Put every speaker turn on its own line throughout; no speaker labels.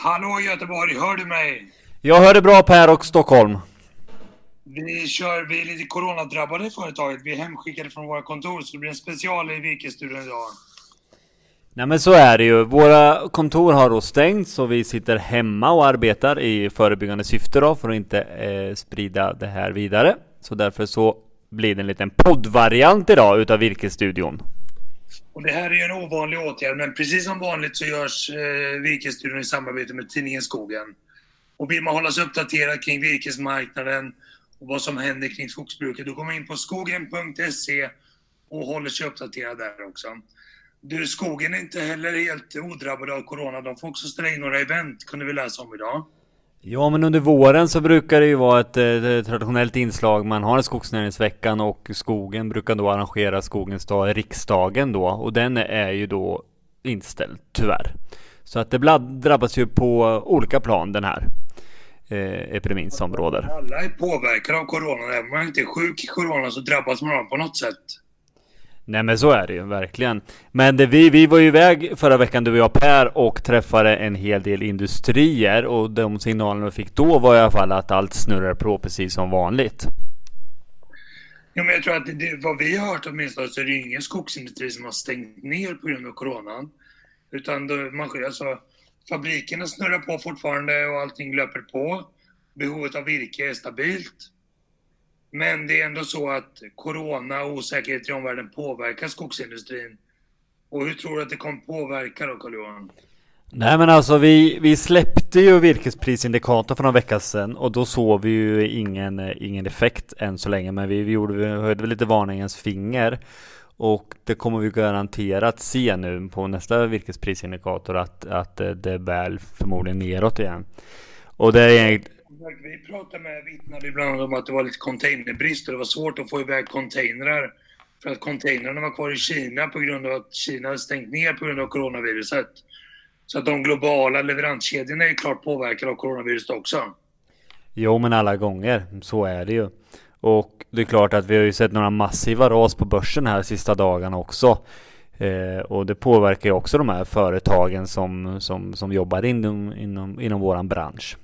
Hallå Göteborg, hör du mig?
Jag hör det bra Per och Stockholm.
Vi kör, vi är lite coronadrabbade i företaget. Vi är hemskickade från våra kontor så det blir en special i Virkesstudion idag.
Nej men så är det ju. Våra kontor har då stängt så vi sitter hemma och arbetar i förebyggande syfte då för att inte eh, sprida det här vidare. Så därför så blir det en liten poddvariant idag utav Virkesstudion.
Och det här är ju en ovanlig åtgärd, men precis som vanligt så görs eh, Virkesstudion i samarbete med tidningen Skogen. Och vill man hålla sig uppdaterad kring virkesmarknaden och vad som händer kring skogsbruket, då går man in på skogen.se och håller sig uppdaterad där också. Du, skogen är inte heller helt odrabbad av corona. De får också ställa in några event, kunde vi läsa om idag.
Ja, men under våren så brukar det ju vara ett, eh, ett traditionellt inslag. Man har en skogsnäringsveckan och skogen brukar då arrangera Skogens dag, i riksdagen då. Och den är ju då inställd, tyvärr. Så att det drabbas ju på olika plan den här eh, epidemin som råder.
Alla är påverkade av corona. Även om man inte är sjuk i corona så drabbas man av på något sätt.
Nej men så är det ju verkligen. Men det, vi, vi var ju iväg förra veckan du och jag Per och träffade en hel del industrier och de signalerna vi fick då var i alla fall att allt snurrar på precis som vanligt.
Ja, men jag tror att det, vad vi har hört åtminstone så är det ingen skogsindustri som har stängt ner på grund av coronan. Utan då, man, alltså, fabrikerna snurrar på fortfarande och allting löper på. Behovet av virke är stabilt. Men det är ändå så att corona och osäkerhet i omvärlden påverkar skogsindustrin. Och hur tror du att det kommer påverka då, Carl-Johan?
Nej men alltså vi, vi släppte ju virkesprisindikatorn för några veckor sedan och då såg vi ju ingen, ingen effekt än så länge men vi, vi, gjorde, vi höjde väl lite varningens finger och det kommer vi garanterat se nu på nästa virkesprisindikator att, att det bär väl förmodligen neråt igen. Och det är
vi pratade med vittnen ibland om att det var lite containerbrist och det var svårt att få iväg containrar. För att containrarna var kvar i Kina på grund av att Kina hade stängt ner på grund av coronaviruset. Så att de globala leveranskedjorna är klart påverkade av coronaviruset också.
Jo, men alla gånger. Så är det ju. Och det är klart att vi har ju sett några massiva ras på börsen här sista dagarna också. Eh, och det påverkar ju också de här företagen som, som, som jobbar inom, inom, inom våran bransch.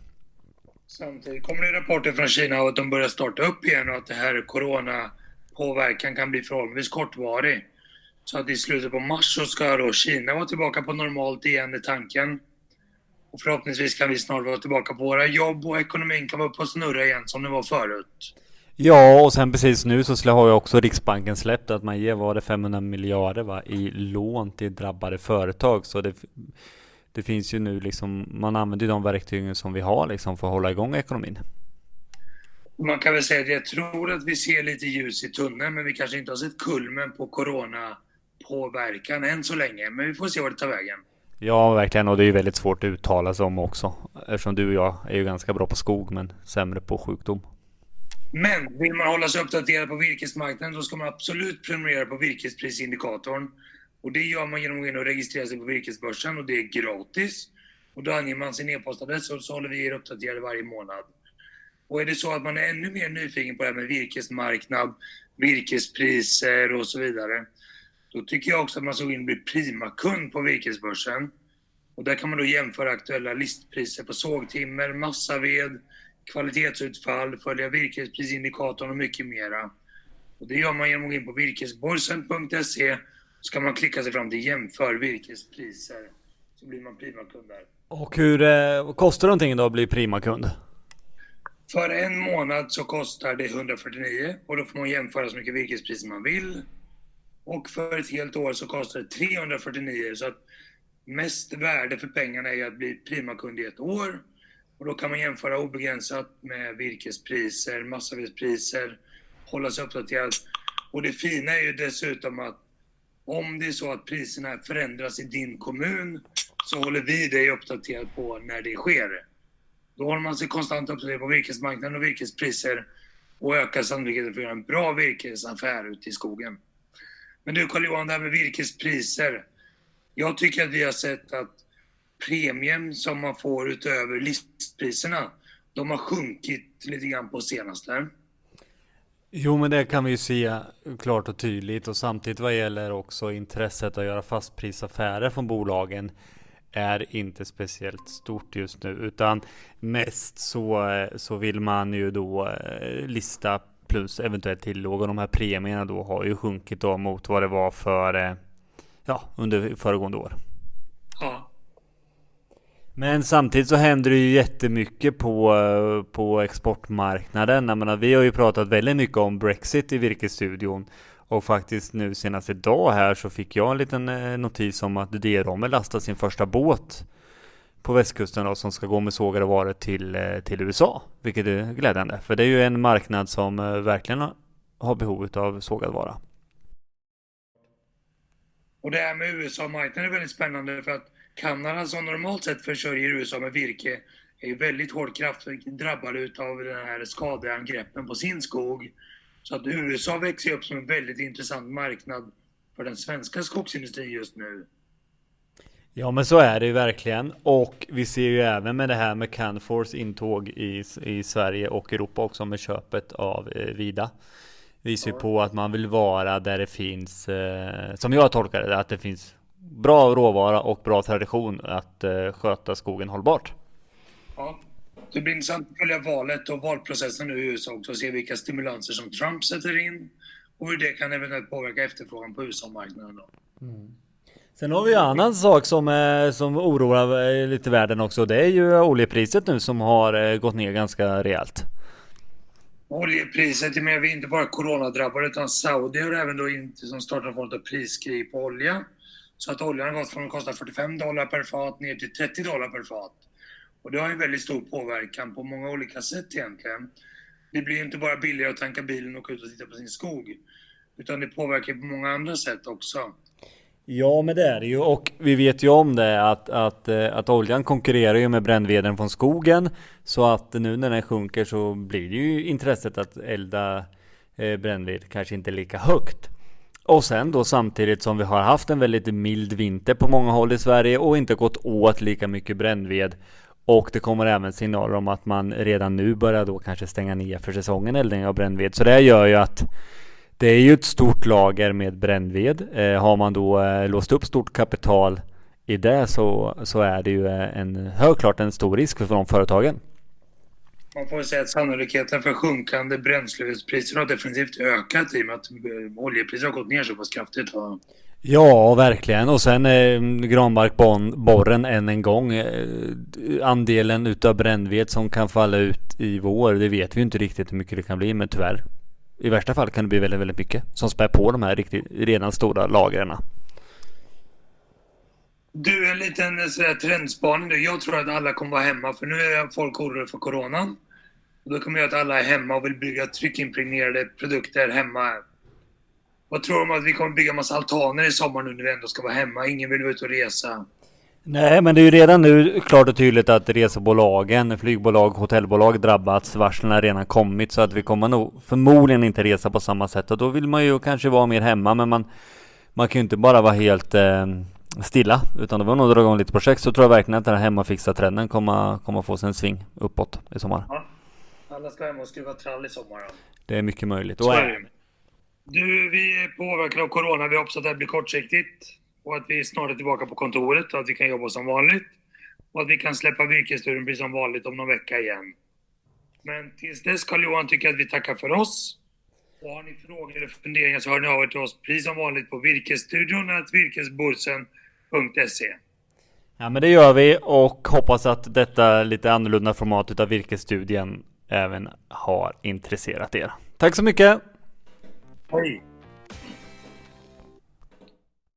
Samtidigt kommer det rapporter från Kina om att de börjar starta upp igen och att det här coronapåverkan kan bli förhållandevis kortvarig. Så att i slutet på mars så ska då Kina vara tillbaka på normalt igen i tanken. Och förhoppningsvis kan vi snart vara tillbaka på våra jobb och ekonomin kan vara uppe och snurra igen som det var förut.
Ja, och sen precis nu så har ju också Riksbanken släppt att man ger, var det 500 miljarder va, i lån till drabbade företag. Så det det finns ju nu liksom, man använder de verktygen som vi har liksom för att hålla igång ekonomin.
Man kan väl säga att jag tror att vi ser lite ljus i tunneln, men vi kanske inte har sett kulmen på coronapåverkan än så länge. Men vi får se vart det tar vägen.
Ja, verkligen. Och det är ju väldigt svårt att uttala sig om också. Eftersom du och jag är ju ganska bra på skog, men sämre på sjukdom.
Men vill man hålla sig uppdaterad på virkesmarknaden, då ska man absolut prenumerera på virkesprisindikatorn. Och det gör man genom att gå in och registrera sig på virkesbörsen och det är gratis. Och då anger man sin e-postadress och så håller vi er uppdaterade varje månad. Och är det så att man är ännu mer nyfiken på det här med virkesmarknad, virkespriser och så vidare, då tycker jag också att man ska gå in och bli primakund på virkesbörsen. Och där kan man då jämföra aktuella listpriser på sågtimmer, massaved, kvalitetsutfall, följa virkesprisindikatorn och mycket mera. Och det gör man genom att gå in på virkesborsen.se ska man klicka sig fram till jämför virkespriser. Så blir man primakund där.
Och hur eh, kostar någonting då att bli primakund?
För en månad så kostar det 149 och då får man jämföra så mycket virkespriser man vill. Och för ett helt år så kostar det 349 så att mest värde för pengarna är att bli primakund i ett år. Och då kan man jämföra obegränsat med virkespriser, massavedspriser, hålla sig uppdaterad. Och det fina är ju dessutom att om det är så att priserna förändras i din kommun så håller vi dig uppdaterad på när det sker. Då håller man sig konstant uppdaterad på virkesmarknaden och virkespriser och ökar sannolikheten för att göra en bra virkesaffär ute i skogen. Men du Carl-Johan, det här med virkespriser. Jag tycker att vi har sett att premien som man får utöver listpriserna, de har sjunkit lite grann på senaste.
Jo, men det kan vi ju se klart och tydligt. Och samtidigt vad gäller också intresset att göra fastprisaffärer från bolagen är inte speciellt stort just nu. Utan mest så, så vill man ju då eh, lista plus eventuellt tillåg och de här premierna då har ju sjunkit då mot vad det var för eh, ja, under föregående år. Men samtidigt så händer det ju jättemycket på, eh, på exportmarknaden. Jag menar, vi har ju pratat väldigt mycket om Brexit i Virkesstudion. Och faktiskt nu senast idag här så fick jag en liten eh, notis om att D-Romme lastar sin första båt på västkusten då, som ska gå med sågade varor till, eh, till USA. Vilket är glädjande, för det är ju en marknad som verkligen har behov av sågad vara.
Och det här med USA-marknaden är väldigt spännande för att Kanada som normalt sett försörjer USA med virke är ju väldigt hårt kraftigt drabbade utav den här skadeangreppen på sin skog. Så att USA växer upp som en väldigt intressant marknad för den svenska skogsindustrin just nu.
Ja men så är det ju verkligen och vi ser ju även med det här med Canfors intåg i, i Sverige och Europa också med köpet av eh, Vida. Visar ju på att man vill vara där det finns, eh, som jag tolkar det, att det finns bra råvara och bra tradition att eh, sköta skogen hållbart.
Ja, det blir intressant att följa valet och valprocessen nu i USA också och se vilka stimulanser som Trump sätter in och hur det kan eventuellt påverka efterfrågan på USA-marknaden. Mm.
Sen har vi en annan sak som, eh, som oroar eh, lite världen också. Det är ju oljepriset nu som har eh, gått ner ganska rejält.
Oljepriset, men vi är inte bara coronadrabbade utan Saudi har även då inte som startat någon priskrig på olja. Så att oljan har gått från att kosta 45 dollar per fat ner till 30 dollar per fat. Och det har en väldigt stor påverkan på många olika sätt egentligen. Det blir inte bara billigare att tanka bilen och åka ut och titta på sin skog. Utan det påverkar på många andra sätt också.
Ja, men det är det ju och vi vet ju om det att, att, eh, att oljan konkurrerar ju med brännveden från skogen. Så att nu när den sjunker så blir det ju intresset att elda eh, brännved kanske inte lika högt. Och sen då samtidigt som vi har haft en väldigt mild vinter på många håll i Sverige och inte gått åt lika mycket brännved. Och det kommer även signaler om att man redan nu börjar då kanske stänga ner för säsongen eldning av brännved. Så det gör ju att det är ju ett stort lager med brännved. Eh, har man då eh, låst upp stort kapital i det så, så är det ju eh, en, högklart en stor risk för de företagen.
Man får säga att sannolikheten för sjunkande bränslepriser har definitivt ökat i och med att eh, oljepriset har gått ner så pass kraftigt.
Ja, verkligen. Och sen eh, granbarkborren än en gång. Eh, andelen utav brännved som kan falla ut i vår, det vet vi inte riktigt hur mycket det kan bli, men tyvärr. I värsta fall kan det bli väldigt, väldigt mycket som spär på de här riktigt, redan stora lagren.
Du, en liten eh, sådär trendspaning. Jag tror att alla kommer vara hemma, för nu är folk oroliga för coronan. Och då kommer jag att alla är hemma och vill bygga tryckimpregnerade produkter hemma. Vad tror du om att vi kommer bygga massa altaner i sommar nu när vi ändå ska vara hemma? Ingen vill vara ute och resa.
Nej, men det är ju redan nu klart och tydligt att resebolagen, flygbolag, hotellbolag drabbats. Varslen har redan kommit så att vi kommer nog förmodligen inte resa på samma sätt och då vill man ju kanske vara mer hemma, men man, man kan ju inte bara vara helt eh, stilla, utan vill man nog dra igång lite projekt. Så tror jag verkligen att den här hemmafixa-trenden kommer, kommer få sig en sving uppåt i sommar. Ja.
Alla ska hem och skruva trall i sommar. Då.
Det är mycket möjligt.
Det. Du, vi är påverkade av Corona. Vi hoppas att det här blir kortsiktigt och att vi snart är tillbaka på kontoret och att vi kan jobba som vanligt. Och att vi kan släppa virkesstudion precis som vanligt om någon vecka igen. Men tills dess, Carl-Johan, tycker att vi tackar för oss. Och har ni frågor eller funderingar så hör ni av er till oss precis som vanligt på virkesstudion virkesbursen.se.
Ja men det gör vi och hoppas att detta lite annorlunda format utav virkesstudien även har intresserat er. Tack så mycket!
Hej!